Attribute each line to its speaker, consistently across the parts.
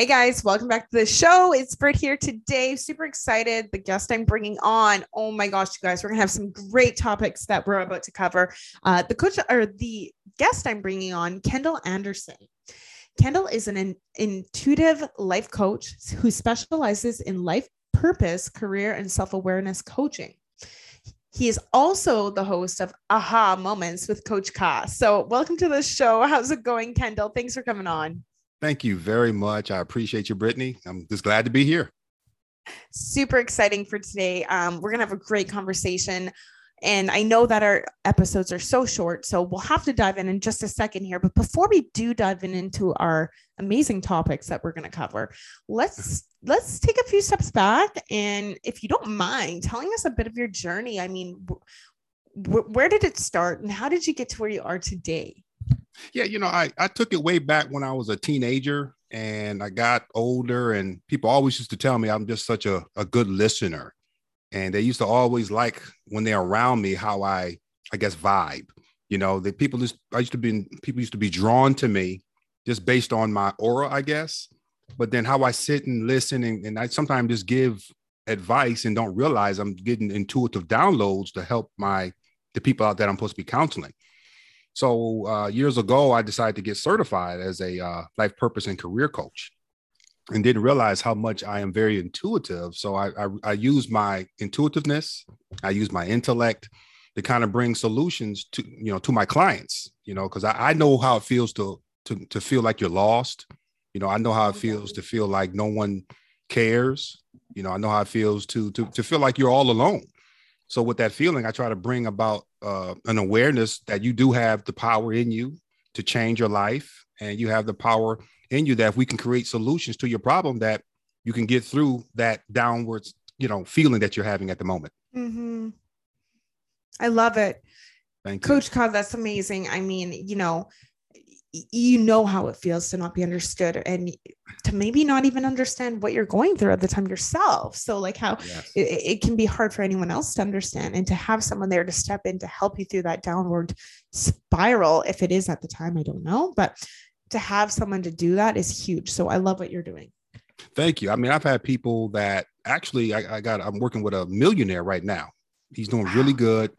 Speaker 1: Hey guys, welcome back to the show. It's Britt here today. Super excited. The guest I'm bringing on. Oh my gosh, you guys, we're gonna have some great topics that we're about to cover. Uh, the coach or the guest I'm bringing on, Kendall Anderson. Kendall is an in, intuitive life coach who specializes in life purpose, career, and self awareness coaching. He is also the host of Aha Moments with Coach Ka. So, welcome to the show. How's it going, Kendall? Thanks for coming on.
Speaker 2: Thank you very much. I appreciate you, Brittany. I'm just glad to be here.
Speaker 1: Super exciting for today. Um, we're going to have a great conversation. And I know that our episodes are so short, so we'll have to dive in in just a second here. But before we do dive in into our amazing topics that we're going to cover, let's let's take a few steps back. And if you don't mind telling us a bit of your journey, I mean, where did it start, and how did you get to where you are today?
Speaker 2: Yeah, you know, I, I took it way back when I was a teenager and I got older, and people always used to tell me I'm just such a, a good listener. And they used to always like when they're around me how I, I guess, vibe. You know, the people just, I used to be, people used to be drawn to me just based on my aura, I guess. But then how I sit and listen, and, and I sometimes just give advice and don't realize I'm getting intuitive downloads to help my, the people out that I'm supposed to be counseling. So uh, years ago, I decided to get certified as a uh, life purpose and career coach, and didn't realize how much I am very intuitive. So I, I, I use my intuitiveness, I use my intellect to kind of bring solutions to you know to my clients. You know, because I, I know how it feels to to to feel like you're lost. You know, I know how it feels to feel like no one cares. You know, I know how it feels to to to feel like you're all alone. So with that feeling, I try to bring about uh, an awareness that you do have the power in you to change your life, and you have the power in you that if we can create solutions to your problem, that you can get through that downwards, you know, feeling that you're having at the moment.
Speaker 1: Mm-hmm. I love it.
Speaker 2: Thank you.
Speaker 1: Coach Ka, that's amazing. I mean, you know, you know how it feels to not be understood and to maybe not even understand what you're going through at the time yourself. So like how yes. it, it, can be hard for anyone else to understand and to have someone there to step in to help you through that downward spiral if it is at the time i don't know but to have someone to do that is huge. So i love what you're doing.
Speaker 2: Thank you. I mean i've had people that actually i, I got i'm working with a millionaire right now. He's doing wow. really good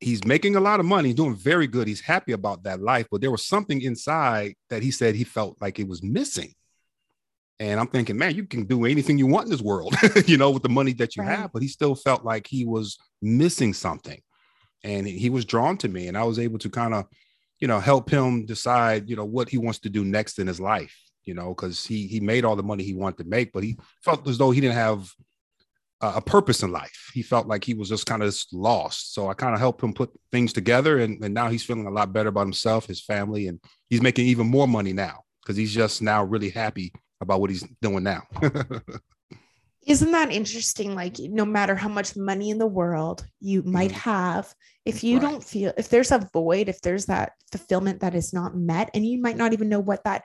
Speaker 2: he's making a lot of money, he's doing very good. He's happy about that life, but there was something inside that he said he felt like it was missing. And I'm thinking, man, you can do anything you want in this world, you know, with the money that you right. have. But he still felt like he was missing something. And he was drawn to me. And I was able to kind of, you know, help him decide, you know, what he wants to do next in his life, you know, because he he made all the money he wanted to make, but he felt as though he didn't have a purpose in life. He felt like he was just kind of lost. So I kind of helped him put things together. And, and now he's feeling a lot better about himself, his family, and he's making even more money now because he's just now really happy about what he's doing now.
Speaker 1: Isn't that interesting? Like, no matter how much money in the world you might mm-hmm. have, if you right. don't feel, if there's a void, if there's that fulfillment that is not met, and you might not even know what that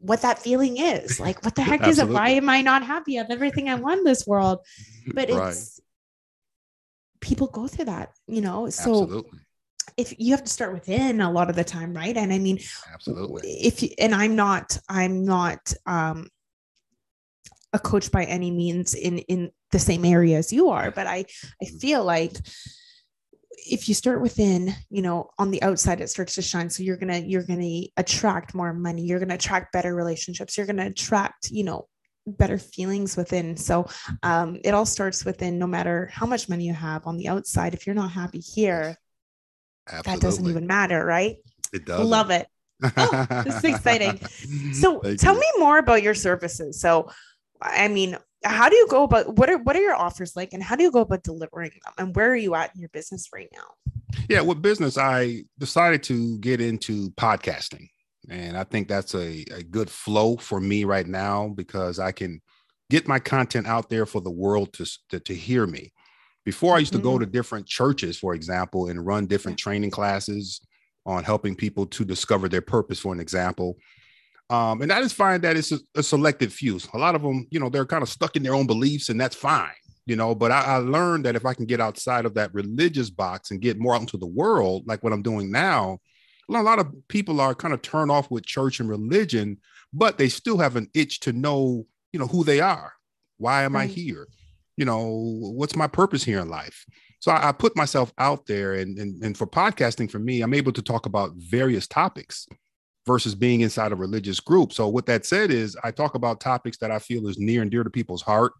Speaker 1: what that feeling is. Like, what the heck is it? Why am I not happy of everything I want in this world? But it's right. people go through that, you know. So Absolutely. if you have to start within a lot of the time, right? And I mean,
Speaker 2: Absolutely.
Speaker 1: If you and I'm not, I'm not um a coach by any means in in the same area as you are, but I I mm-hmm. feel like if you start within you know on the outside it starts to shine. So you're gonna you're gonna attract more money. You're gonna attract better relationships. You're gonna attract you know better feelings within. So um, it all starts within no matter how much money you have on the outside if you're not happy here Absolutely. that doesn't even matter right?
Speaker 2: It does
Speaker 1: love it. Oh, this is exciting. So tell you. me more about your services. So i mean how do you go about what are what are your offers like and how do you go about delivering them and where are you at in your business right now
Speaker 2: yeah with business i decided to get into podcasting And I think that's a, a good flow for me right now because I can get my content out there for the world to, to, to hear me. Before I used to go to mm-hmm. different churches, for example, and run different training classes on helping people to discover their purpose, for an example. Um, and I just find that it's a, a selected few. A lot of them, you know, they're kind of stuck in their own beliefs, and that's fine, you know. But I, I learned that if I can get outside of that religious box and get more out into the world, like what I'm doing now, a lot of people are kind of turned off with church and religion, but they still have an itch to know, you know, who they are. Why am. I here? You know, what's my purpose here in life? So I, I put myself out there, and, and and for podcasting, for me, I'm able to talk about various topics versus being inside a religious group. So what that said is I talk about topics that I feel is near and dear to people's heart.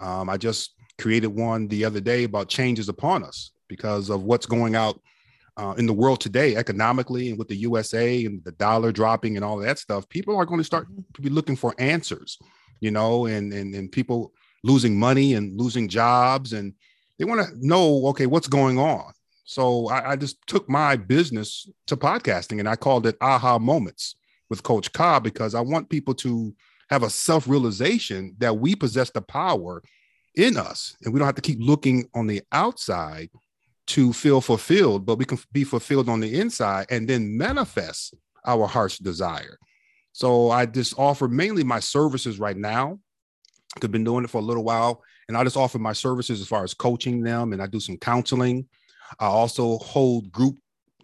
Speaker 2: Um, I just created one the other day about changes upon us because of what's going out uh, in the world today, economically and with the USA and the dollar dropping and all that stuff. People are going to start mm-hmm. to be looking for answers, you know, and and and people losing money and losing jobs and they want to know, okay, what's going on? So I, I, just took my business to podcasting and I called it aha moments with Coach Ka because I want people to have a self realization that we possess the power in us and we don't have to keep looking on the outside to feel fulfilled, but we can be fulfilled on the inside and then manifest our heart's desire. So I just offer mainly my services right now. I've been doing it for a little while, and I just offer my services as far as coaching them, and I do some counseling I also hold group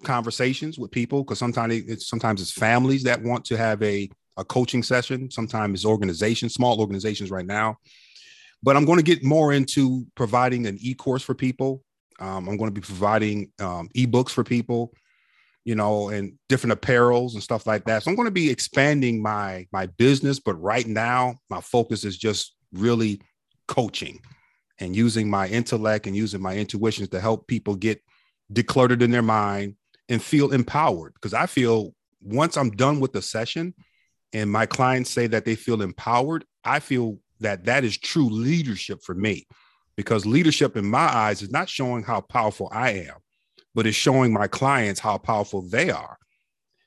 Speaker 2: conversations with people because sometimes it's sometimes it's families that want to have a, a coaching session. Sometimes it's organizations, small organizations right now. But I'm going to get more into providing an e-course for people. Um, I'm going to be providing um, ebooks for people, you know, and different apparels and stuff like that. So I'm going to be expanding my my business. But right now, my focus is just really coaching and using my intellect and using my intuitions to help people get decluttered in their mind and feel empowered. Because I feel once I'm done with the session and my clients say that they feel empowered, I feel that that is true leadership for me. Because leadership in my eyes is not showing how powerful I am, but it's showing my clients how powerful they are.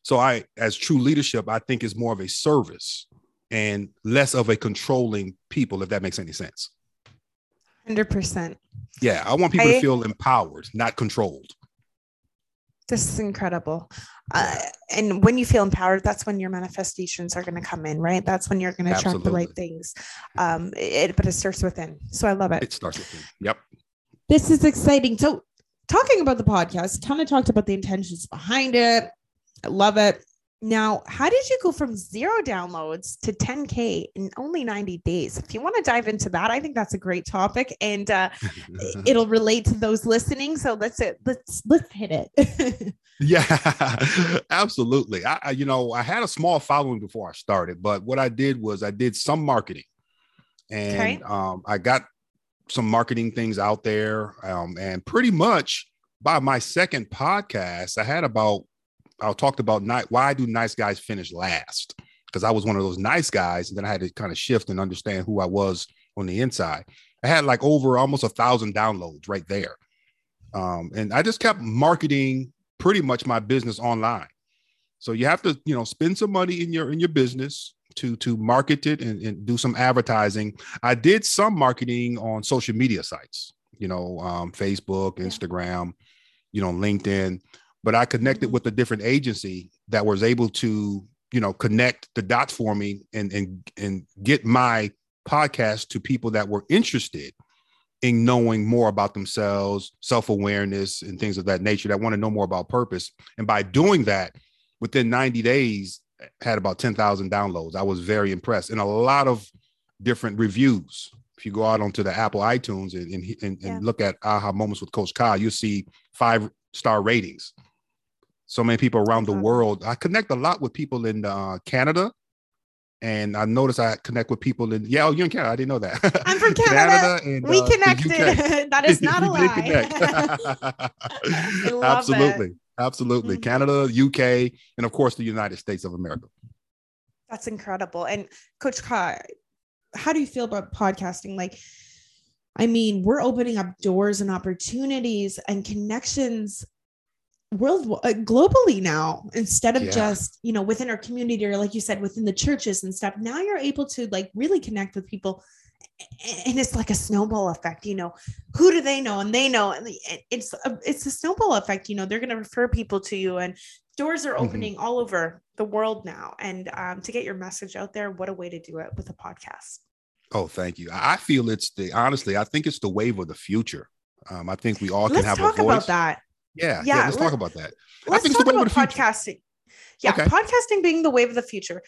Speaker 2: So I, as true leadership, I think is more of a service and less of a controlling people, if that makes any sense.
Speaker 1: 100%.
Speaker 2: Yeah, I want people I, to feel empowered, not controlled.
Speaker 1: This is incredible. Uh, and when you feel empowered, that's when your manifestations are going to come in, right? That's when you're going to attract the right things. Um, it, but it starts within. So I love it.
Speaker 2: It starts within. Yep.
Speaker 1: This is exciting. So, talking about the podcast, of talked about the intentions behind it. I love it. Now, how did you go from zero downloads to 10K in only 90 days? If you want to dive into that, I think that's a great topic and uh, it'll relate to those listening. So let's let's let's hit it.
Speaker 2: yeah, absolutely. I, I, you know, I had a small following before I started, but what I did was I did some marketing and okay. um, I got some marketing things out there. Um, and pretty much by my second podcast, I had about I talked about not, why do nice guys finish last? Because I was one of those nice guys, and then I had to kind of shift and understand who I was on the inside. I had like over almost a thousand downloads right there, um, and I just kept marketing pretty much my business online. So you have to, you know, spend some money in your in your business to to market it and, and do some advertising. I did some marketing on social media sites, you know, um, Facebook, Instagram, you know, LinkedIn but I connected mm-hmm. with a different agency that was able to, you know, connect the dots for me and and and get my podcast to people that were interested in knowing more about themselves, self-awareness and things of that nature that want to know more about purpose. And by doing that, within 90 days, had about 10,000 downloads. I was very impressed and a lot of different reviews. If you go out onto the Apple iTunes and, and, and, yeah. and look at Aha Moments with Coach Ka, you'll see five star ratings so many people around the world. I connect a lot with people in uh, Canada, and I notice I connect with people in yeah, oh, you're in Canada. I didn't know that.
Speaker 1: I'm from Canada. Canada and, we uh, connected. that is not a lie.
Speaker 2: Absolutely,
Speaker 1: it.
Speaker 2: absolutely. Mm-hmm. Canada, UK, and of course the United States of America.
Speaker 1: That's incredible. And Coach Ka, how do you feel about podcasting? Like, I mean, we're opening up doors and opportunities and connections world uh, globally now instead of
Speaker 2: Yeah.
Speaker 1: just you know within our community or like you said within the churches and stuff now you're able to like really connect with people and it's like a snowball effect you know who do they know and they know and it's a, it's a snowball effect you know they're going to refer people to you and doors are
Speaker 2: Mhm.
Speaker 1: opening all over the world now and um, to get your message out there what a way to do it with a podcast
Speaker 2: Oh, thank you. I feel it's the honestly, I think it's the wave of the future. Um, I think we all can
Speaker 1: let's
Speaker 2: have
Speaker 1: talk
Speaker 2: a voice.
Speaker 1: about that
Speaker 2: Yeah,
Speaker 1: Yeah,
Speaker 2: yeah. Let's
Speaker 1: let-
Speaker 2: talk about that.
Speaker 1: Let's
Speaker 2: think it's the
Speaker 1: talk about podcasting yeah
Speaker 2: Okay.
Speaker 1: podcasting being the wave of the future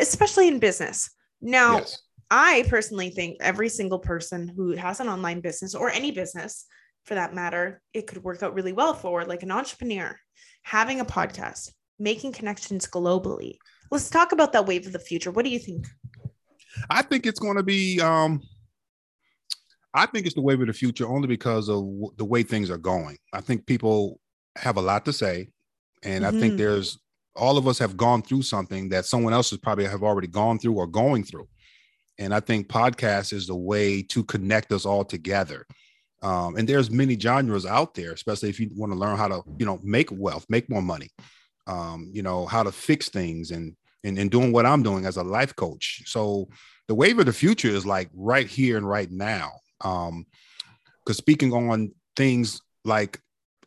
Speaker 1: especially in business now
Speaker 2: Yes.
Speaker 1: I personally think every single person who has an online business or any business for that matter, it could work out really well for like an entrepreneur having a podcast, making connections globally. Let's talk about that wave of the future. What do you think?
Speaker 2: I think it's going to be. Um, I think it's the wave of the future only because of w- the way things are going. I think people have a lot to say, and I think
Speaker 1: Mhm.
Speaker 2: there's all of us have gone through something that someone else has probably have already gone through or going through, and I think podcast is the way to connect us all together. Um, and there's many genres out there, especially if you want to learn how to, you know, make wealth, make more money, um, you know, how to fix things and and, and doing what I'm doing as a life coach. So the wave of the future is like right here and right now. Um, because speaking on things like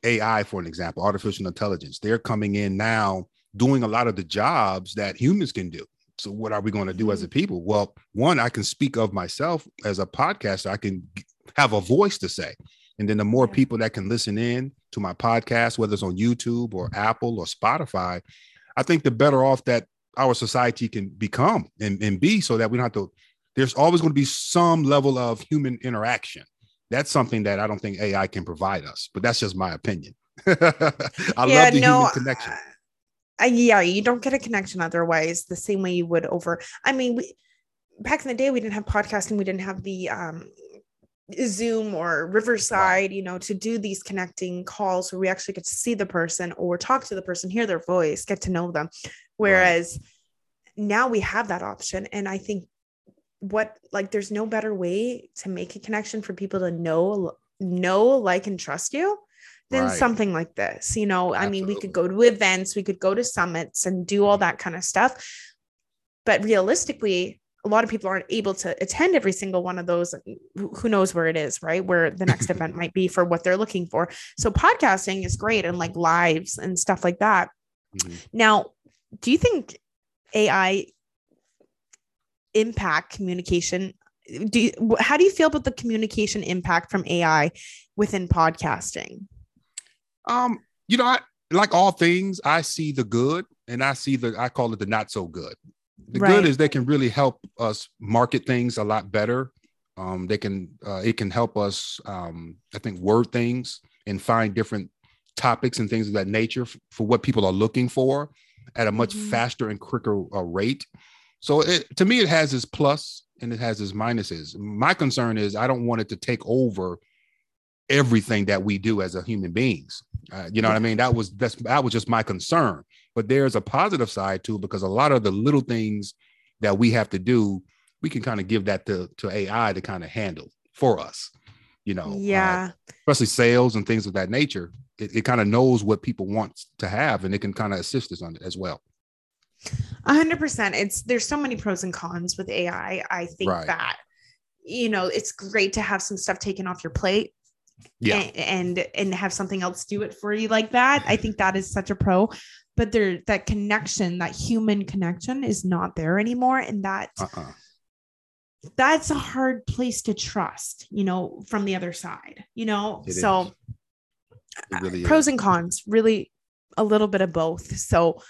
Speaker 2: AI, for an example, artificial intelligence, they're coming in now doing a lot of the jobs that humans can do. So what are we going to do as a people? Well, one, I can speak of myself as a podcaster. I can have a voice to say. And then the more people that can listen in to my podcast, whether it's on YouTube or Apple or Spotify, I think the better off that our society can become and, and be so that we don't have to there's always going to be some level of human interaction that's something that i don't think ai can provide us but that's just my opinion i love the human connection
Speaker 1: uh, yeah, you don't get a connection otherwise the same way you would over. I mean, we, back in the day, we didn't have podcasting, we didn't have the um, Zoom or Riverside, you know, to do these connecting calls where we actually get to see the person or talk to the person, hear their voice, get to know them. Whereas now we have that option. And I think what like there's no better way to make a connection for people to know, know, like, and trust you than
Speaker 2: Right.
Speaker 1: something like this. You know, I mean, we could go to events, we could go to summits and do all that kind of stuff. But realistically, a lot of people aren't able to attend every single one of those. Who knows where it is, right? Where the next event might be for what they're looking for. So podcasting is great and like lives and stuff like that.
Speaker 2: Mhm.
Speaker 1: Now, do you think AI impact communication? Do you, how do you feel about the communication impact from AI within podcasting?
Speaker 2: um you know I, like all things i see the good and i see the i call it the not so good the
Speaker 1: Right.
Speaker 2: good is they can really help us market things a lot better um they can uh, it can help us um i think word things and find different topics and things of that nature f- for what people are looking for at a much
Speaker 1: Mhm.
Speaker 2: faster and quicker uh, rate so it, to me it has its plus and it has its minuses. My concern is i don't want it to take over everything that we do as a human beings. Uh, you know what i mean? That was that's that was just my concern. But there's a positive side too because a lot of the little things that we have to do we can kind of give that to, to ai to kind of handle for us you know uh,
Speaker 1: yeah.
Speaker 2: especially sales and things of that nature. It, it kind of knows what people want to have and it can kind of assist us on it as well
Speaker 1: hundred percent. It's there's so many pros and cons with AI. I think
Speaker 2: Right.
Speaker 1: that you know it's great to have some stuff taken off your plate
Speaker 2: yeah
Speaker 1: and, and and have something else do it for you like that. I think that is such a pro. But there that connection, that human connection is not there anymore. And that
Speaker 2: uh-uh.
Speaker 1: that's a hard place to trust, you know, from the other side, you know.
Speaker 2: It
Speaker 1: so
Speaker 2: really
Speaker 1: pros and cons really a little bit of both so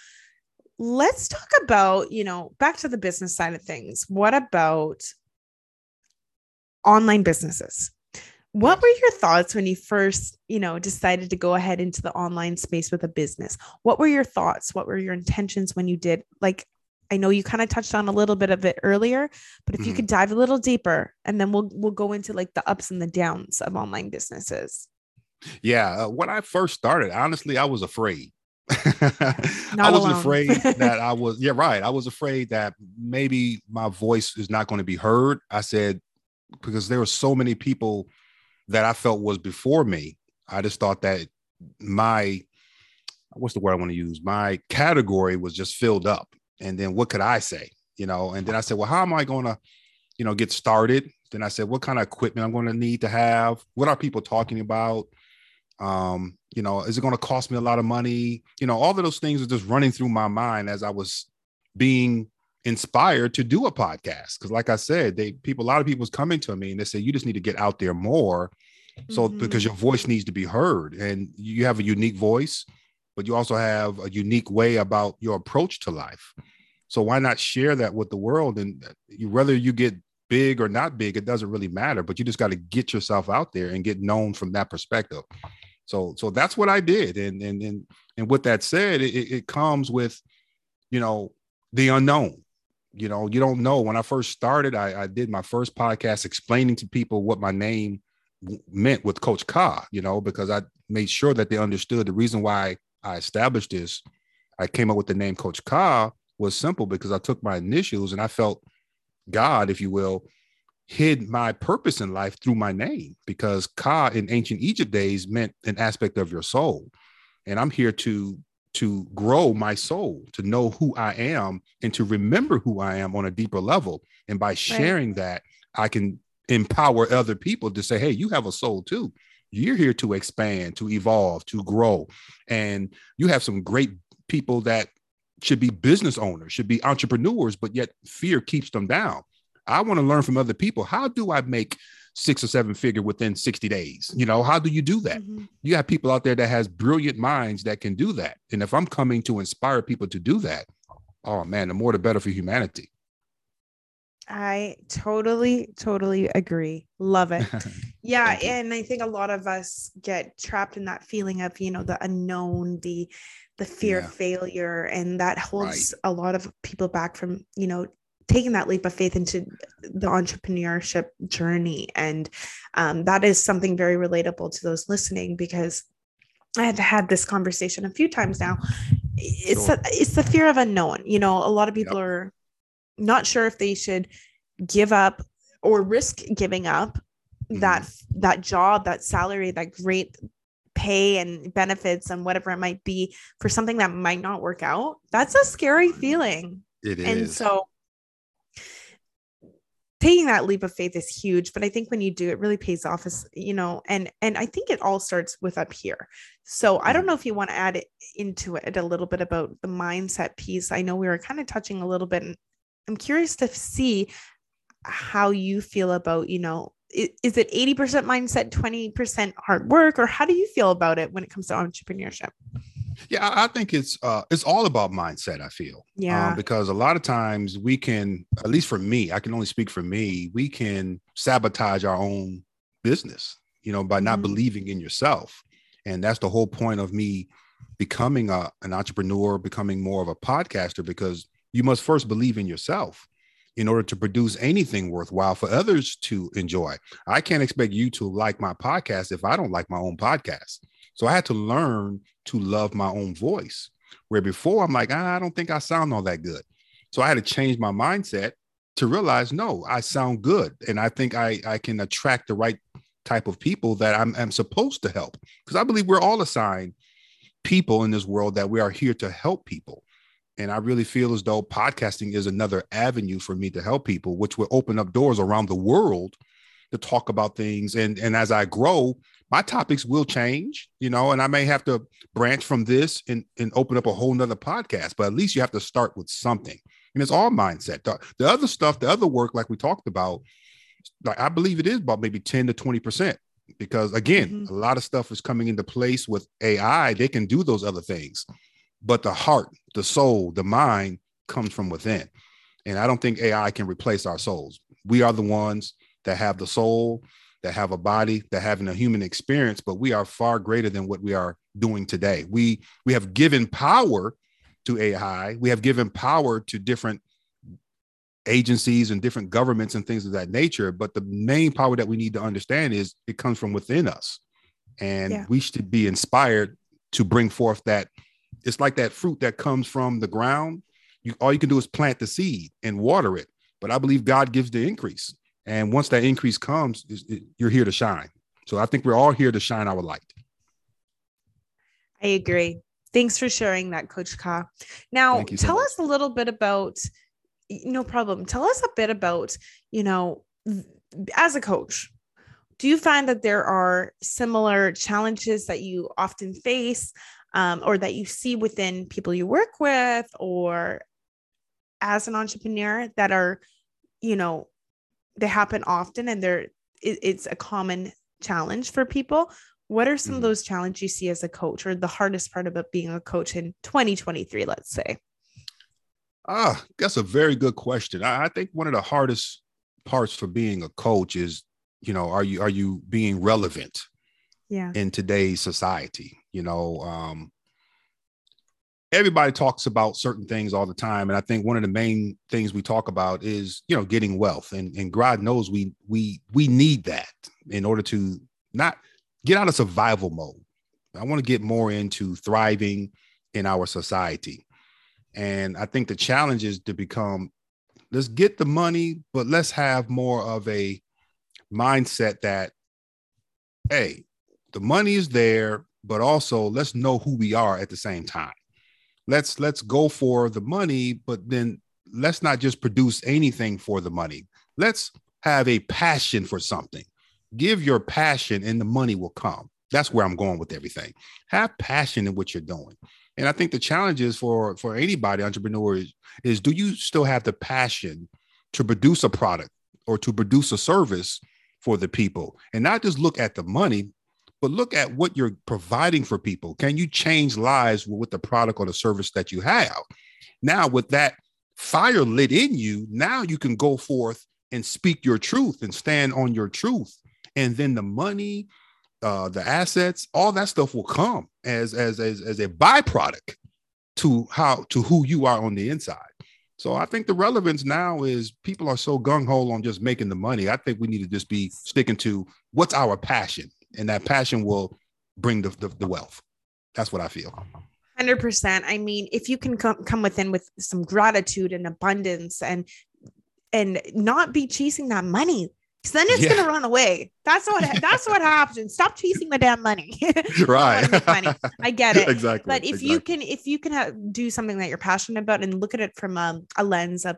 Speaker 1: let's talk about you know back to the business side of things. What about online businesses? What were your thoughts when you first you know decided to go ahead into the online space with a business? What were your thoughts? What were your intentions when you did like i know you kind of touched on a little bit of it earlier but if you
Speaker 2: Mhm.
Speaker 1: could dive a little deeper and then we'll we'll go into like the ups and the downs of online businesses.
Speaker 2: Yeah, uh, when I first started, honestly, I was afraid. I wasn't afraid that I was. Yeah, right. I was afraid that maybe my voice is not going to be heard. I said because there were so many people that I felt was before me. I just thought that my what's the word I want to use? My category was just filled up. And then what could I say? You know, and then I said, well, how am I going to, you know, get started? Then I said, what kind of equipment I'm going to need to have? What are people talking about? Um, you know, is it going to cost me a lot of money? You know, all of those things are just running through my mind as I was being inspired to do a podcast. Cause like I said, they people, a lot of people was coming to me and they say, you just need to get out there more. So mm-hmm. because your voice needs to be heard and you have a unique voice, but you also have a unique way about your approach to life. So why not share that with the world? And you, whether you get big or not big, it doesn't really matter, but you just got to get yourself out there and get known from that perspective. So, so that's what I did. And, and, and, and with that said, it, it comes with, you know, the unknown you know, you don't know. When I first started, I, I did my first podcast explaining to people what my name meant with Coach Ka, you know, because I made sure that they understood the reason why I established this. I came up with the name Coach Ka was simple because I took my initials and I felt God, if you will, hid my purpose in life through my name because Ka in ancient Egypt days meant an aspect of your soul. And I'm here to to grow my soul, to know who I am, and to remember who I am on a deeper level. And by sharing right. that, I can empower other people to say, hey, you have a soul too. You're here to expand, to evolve, to grow. And you have some great people that should be business owners, should be entrepreneurs, but yet fear keeps them down. I want to learn from other people. How do I make six or seven figure within 60 days. You know, how do you do that? Mm-hmm. You have people out there that has brilliant minds that can do that. And if I'm coming to inspire people to do that, oh man, the more the better for humanity.
Speaker 1: I totally, totally agree. Love it. Yeah. and I think a lot of us get trapped in that feeling of, you know, the unknown, the the fear yeah. of failure. And that holds right. a lot of people back from, you know, taking that leap of faith into the entrepreneurship journey. And um, that is something very relatable to those listening because I have had this conversation a few times now. It's sure. a, it's the fear of unknown. You know, a lot of people yep. are not sure if they should give up or risk giving up mm-hmm. that that job, that salary, that great pay and benefits and whatever it might be for something that might not work out. That's a scary feeling.
Speaker 2: It is.
Speaker 1: And so taking that leap of faith is huge but i think when you do it really pays off as you know and and i think it all starts with up here. So i don't mm-hmm. know if you want to add it into it a little bit about the mindset piece. I know we were kind of touching a little bit and i'm curious to see how you feel about you know is it 80% mindset 20% hard work or how do you feel about it when it comes to entrepreneurship
Speaker 2: yeah, I think it's uh, it's all about mindset. I feel, um,
Speaker 1: yeah,
Speaker 2: um, because a lot of times we can, at least for me, I can only speak for me. We can sabotage our own business, you know, by not mm-hmm. believing in yourself, and that's the whole point of me becoming a, an entrepreneur, becoming more of a podcaster, because you must first believe in yourself in order to produce anything worthwhile for others to enjoy. I can't expect you to like my podcast if I don't like my own podcast. So I had to learn to love my own voice. Where before I'm like, ah, I don't think I sound all that good. So I had to change my mindset to realize, no, I sound good. And I think I, I can attract the right type of people that I'm, I'm supposed to help. Because I believe we're all assigned people in this world that we are here to help people. And I really feel as though podcasting is another avenue for me to help people, which will open up doors around the world to talk about things. And, and as I grow, my topics will change, you know, and I may have to branch from this and, and open up a whole nother podcast, but at least you have to start with something. And it's all mindset. The, the other stuff, the other work, like we talked about, like I believe it is about maybe 10 to 20%. Because again, mm-hmm. a lot of stuff is coming into place with AI. They can do those other things. But the heart, the soul, the mind comes from within. And I don't think AI can replace our souls. We are the ones that have the soul that have a body, that having a human experience, but we are far greater than what we are doing today. We we have given power to AI. We have given power to different agencies and different governments and things of that nature. But the main power that we need to understand is it comes from within us. And yeah. we should be inspired to bring forth that. It's like that fruit that comes from the ground. You all you can do is plant the seed and water it. But I believe God gives the increase. And once that increase comes, you're here to shine. So I think we're all here to shine our light.
Speaker 1: I agree. Thanks for sharing that, Coach Ka. Now,
Speaker 2: so
Speaker 1: tell
Speaker 2: much.
Speaker 1: us a little bit about, no problem. Tell us a bit about, you know, as a coach, do you find that there are similar challenges that you often face um, or that you see within people you work with or as an entrepreneur that are, you know, they happen often and they're, it, it's a common challenge for people? What are some of
Speaker 2: Mhm.
Speaker 1: those challenges you see as a coach or the hardest part about being a coach in 2023, let's say?
Speaker 2: Ah, that's a very good question. I, I think one of the hardest parts for being a coach is, you know, are you are you being relevant
Speaker 1: Yeah.
Speaker 2: in today's society? You know, um, everybody talks about certain things all the time, and I think one of the main things we talk about is, you know, getting wealth, and and God knows we we we need that in order to not get out of survival mode. I want to get more into thriving in our society. And I think the challenge is to become let's get the money, but let's have more of a mindset that, hey, the money is there, but also let's know who we are at the same time. Let's let's go for the money, but then let's not just produce anything for the money. Let's have a passion for something. Give your passion and the money will come. That's where I'm going with everything. Have passion in what you're doing. And I think the challenge is for for anybody entrepreneur is, is do you still have the passion to produce a product or to produce a service for the people and not just look at the money, but look at what you're providing for people. Can you change lives with the product or the service that you have? Now, with that fire lit in you, now you can go forth and speak your truth and stand on your truth. And then the money, uh, the assets, all that stuff will come as as as, as a byproduct to how to who you are on the inside. So I think the relevance now is people are so gung ho on just making the money. I think we need to just be sticking to what's our passion, and that passion will bring the, the, the wealth. That's what I feel.
Speaker 1: Hundred percent. I mean, if you can come come within with some gratitude and abundance, and and not be chasing that money, because then it's
Speaker 2: Yeah.
Speaker 1: gonna run away. That's what that's what happens. Stop chasing the damn money.
Speaker 2: right.
Speaker 1: money. I get it.
Speaker 2: exactly.
Speaker 1: but if you can if you can have, do something that you're passionate about and look at it from a, a lens of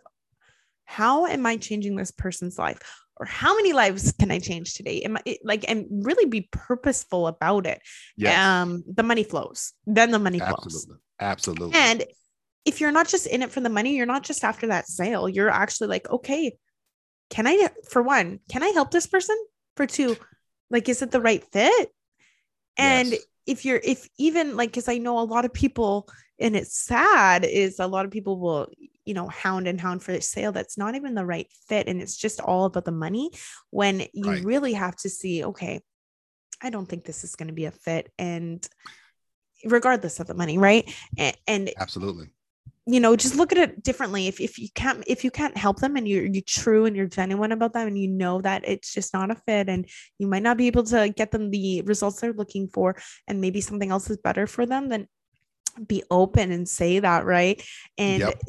Speaker 1: how am i changing this person's life? Or how many lives can i change today? Am i like and really be purposeful about it.
Speaker 2: Yes,
Speaker 1: um the money flows. Then the money flows.
Speaker 2: Absolutely, absolutely.
Speaker 1: and if you're not just in it for the money you're not just after that sale. You're actually like okay can i for one can i help this person? For two like is it the right fit? And
Speaker 2: Yes.
Speaker 1: if you're if even like because i know a lot of people and it's sad is a lot of people will you know hound and hound for a sale that's not even the right fit and it's just all about the money when you
Speaker 2: Right.
Speaker 1: really have to see okay i don't think this is going to be a fit and regardless of the money right and, and
Speaker 2: absolutely.
Speaker 1: you know just look at it differently if, if you can't if you can't help them and you're you true and you're genuine about them and you know that it's just not a fit and you might not be able to get them the results they're looking for and maybe something else is better for them then be open and say that right and
Speaker 2: Yep.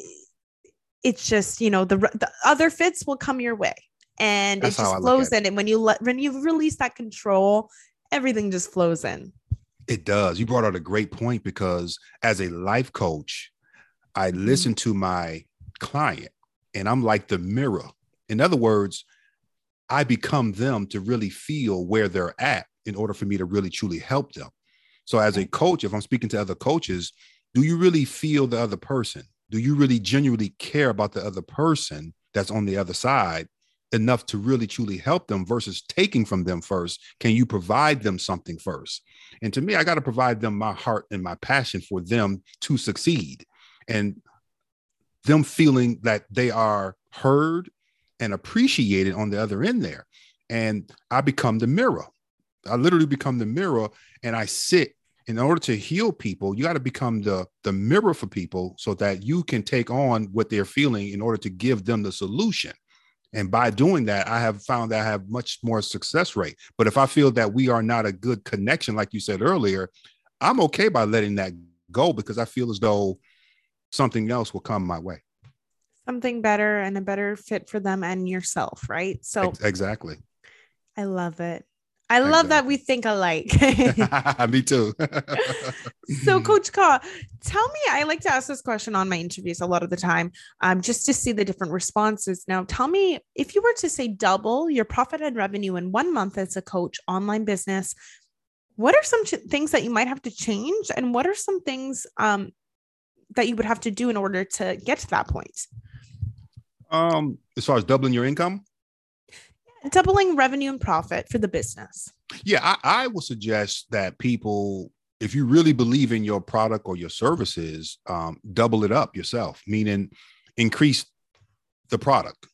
Speaker 1: it's just you know the the other fits will come your way and
Speaker 2: That's
Speaker 1: it just flows in and when you let when you release that control everything just flows in
Speaker 2: It does. You brought out a great point because as a life coach, I
Speaker 1: Mm-hmm.
Speaker 2: listen to my client and I'm like the mirror. In other words, I become them to really feel where they're at in order for me to really truly help them. So, as a coach, if I'm speaking to other coaches, do you really feel the other person? Do you really genuinely care about the other person that's on the other side enough to really truly help them versus taking from them first? Can you provide them something first? And to me, I got to provide them my heart and my passion for them to succeed and them feeling that they are heard and appreciated on the other end there. And I become the mirror. I literally become the mirror and I sit in order to heal people, you got to become the the mirror for people so that you can take on what they're feeling in order to give them the solution. And by doing that, I have found that I have much more success rate. But if I feel that we are not a good connection, like you said earlier, I'm okay by letting that go because I feel as though something else will come my way.
Speaker 1: something better and a better fit for them and yourself right so
Speaker 2: exactly.
Speaker 1: I love it. I love that we think alike.
Speaker 2: Me too.
Speaker 1: so, Coach Ka, tell me, I like to ask this question on my interviews a lot of the time, um, just to see the different responses. Now, tell me if you were to say double your profit and revenue in one month as a coach online business, what are some ch- things that you might have to change? And what are some things um, that you would have to do in order to get to that point?
Speaker 2: Um, as far as doubling your income?
Speaker 1: Doubling revenue and profit for the business.
Speaker 2: Yeah, I, I would suggest that people, if you really believe in your product or your services, um, double it up yourself, meaning increase the product.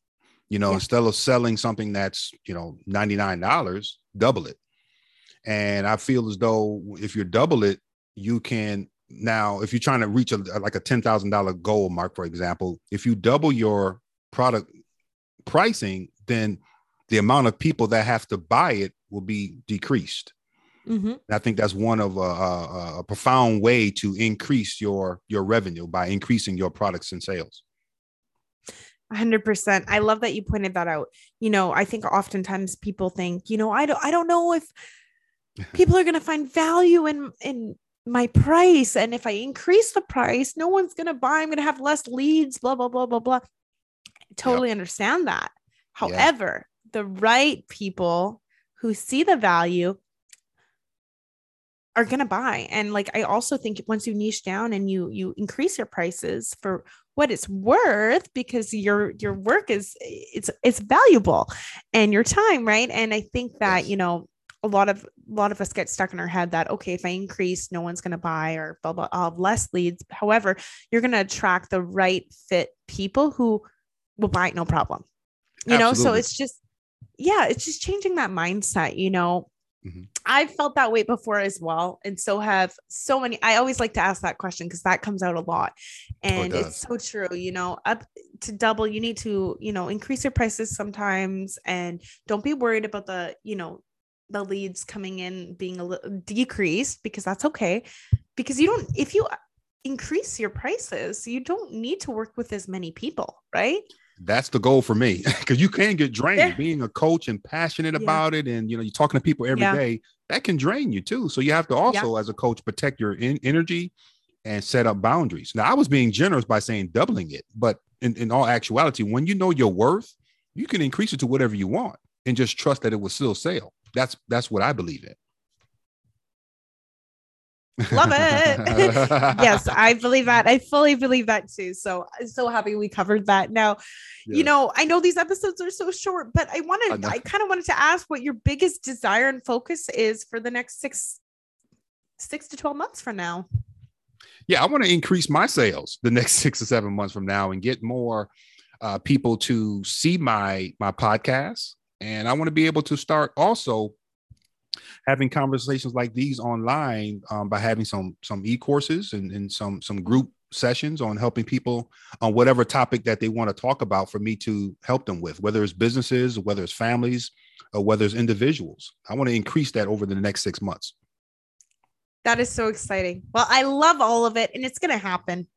Speaker 2: You know, yeah. instead of selling something that's, you know, $99, double it. And I feel as though if you double it, you can now, if you're trying to reach a, like a $10,000 goal mark, for example, if you double your product pricing, then the amount of people that have to buy it will be decreased. Mm-hmm. I think that's one of a, a, a, profound way to increase your your revenue by increasing your products and sales.
Speaker 1: 100%. I love that you pointed that out. You know, I think oftentimes people think, you know, I don't I don't know if people are going to find value in in my price and if I increase the price, no one's going to buy. I'm going to have less leads, blah blah blah blah blah. I totally yep. understand that. However, the right people who see the value are going to buy. And like i also think once you niche down and you you increase your prices for what it's worth because your your work is it's it's valuable and your time right? And i think that you know a lot of a lot of us get stuck in our head that okay if i increase no one's going to buy or blah blah i'll have less leads. However you're going to attract the right fit people who will buy it no problem. You Absolutely. know so it's just yeah, it's just changing that mindset, you know. Mm-hmm. I've felt that way before as well. And so have so many. I always like to ask that question because that comes out a lot. And oh, it it's so true. You know, up to double, you need to, you know, increase your prices sometimes and don't be worried about the, you know, the leads coming in being a little decreased because that's okay. Because you don't, if you increase your prices, you don't need to work with as many people, right?
Speaker 2: That's the goal for me because you can get drained yeah. being a coach and passionate yeah. about it and you know you're talking to people every yeah. day. that can drain you too so you have to also as a coach protect your in- energy and set up boundaries now i was being generous by saying doubling it but in, in all actuality when you know your worth you can increase it to whatever you want and just trust that it will still sell that's that's what i believe in
Speaker 1: Love it. yes, I believe that. I fully believe that too. So I'm so happy we covered that. Now, you know, I know these episodes are so short, but I wanted, I, I kind of wanted to ask what your biggest desire and focus is for the next six, six to 12 months from now.
Speaker 2: Yeah, I want to increase my sales the next six or seven months from now and get more uh, people to see my my podcast. And I want to be able to start also having conversations like these online um, by having some some e-courses and, and some some group sessions on helping people on whatever topic that they want to talk about for me to help them with whether it's businesses whether it's families or whether it's individuals. I want to increase that over the next six months.
Speaker 1: That is so exciting. Well i love all of it and it's going to happen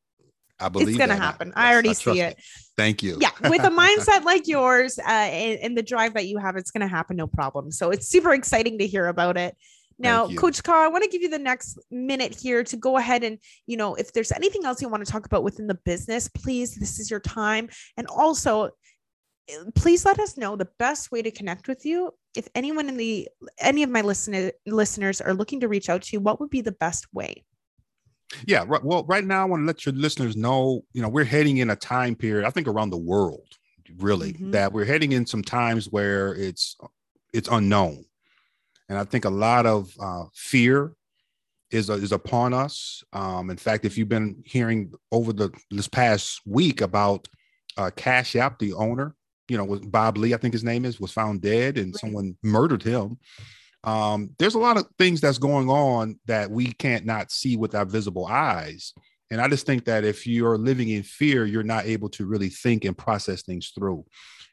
Speaker 2: I believe
Speaker 1: it's going to happen. I, I already I see it.
Speaker 2: Thank you.
Speaker 1: Yeah, with a mindset like yours uh, and, and, the drive that you have, it's going to happen, no problem. So it's super exciting to hear about it. Now, Coach Ka, I want to give you the next minute here to go ahead and, you know, if there's anything else you want to talk about within the business, please, this is your time. And also, please let us know the best way to connect with you. If anyone in the any of my listener listeners are looking to reach out to you, what would be the best way?
Speaker 2: Yeah, right, well, right now I want to let your listeners know, you know, we're heading in a time period, I think around the world, really, mm-hmm. that we're heading in some times where it's it's unknown. And I think a lot of uh, fear is is upon us. Um, in fact, if you've been hearing over the this past week about uh, Cash App, the owner, you know, Bob Lee, I think his name is, was found dead and right. someone murdered him um, there's a lot of things that's going on that we can't not see with our visible eyes. And I just think that if you're living in fear, you're not able to really think and process things through.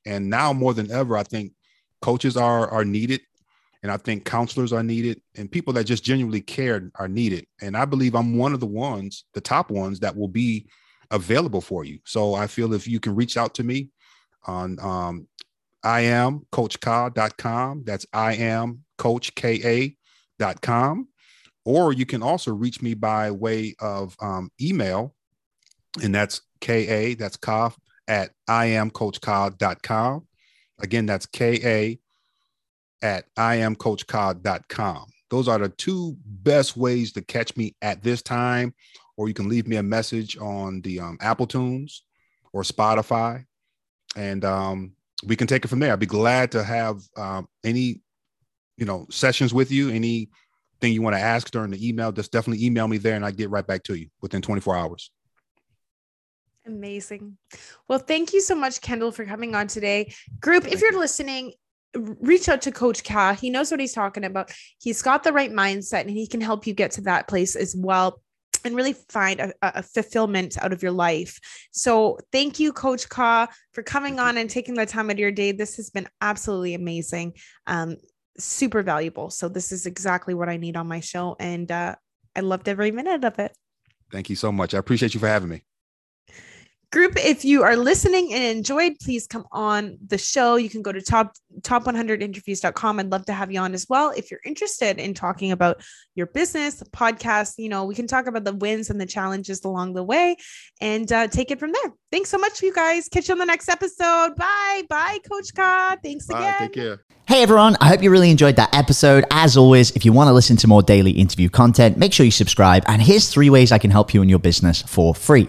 Speaker 2: And now more than ever, I think coaches are are needed. And I think counselors are needed and people that just genuinely care are needed. And I believe I'm one of the ones, the top ones that will be available for you. So I feel if you can reach out to me on um, iamcoachka.com. That's I am coach K-A.com. Or you can also reach me by way of um, email, and that's K-A, that's ka at iamcoachka.com. Again, that's K-A at iamcoachka.com. Those are the two best ways to catch me at this time. Or you can leave me a message on the um, Apple Tunes or Spotify, and um, we can take it from there. I'd be glad to have um, any, you know, sessions with you. Anything you want to ask during the email, just definitely email me there, and I get right back to you within 24 hours.
Speaker 1: Amazing. Well, thank you so much, Kendall, for coming on today. Group, if you're listening, reach out to Coach Ka. He knows what he's talking about. He's got the right mindset and he can help you get to that place as well and really find a, a, fulfillment out of your life. So thank you, Coach Ka, for coming on and taking the time out of your day. This has been absolutely amazing. Um, super valuable. So this is exactly what I need on my show. And uh, I loved every minute of it.
Speaker 2: Thank you so much. I appreciate you for having me
Speaker 1: group. If you are listening and enjoyed please come on the show. You can go to top top100interviews.com i'd love to have you on as well. If you're interested in talking about your business podcast you know we can talk about the wins and the challenges along the way. And uh, take it from there. Thanks so much you guys. Catch you on the next episode. Bye. Bye coach Ka. thanks bye, again.
Speaker 2: Take care.
Speaker 3: Hey everyone, I hope you really enjoyed that episode. As always, if you want to listen to more daily interview content, make sure you subscribe. And here's three ways I can help you in your business for free.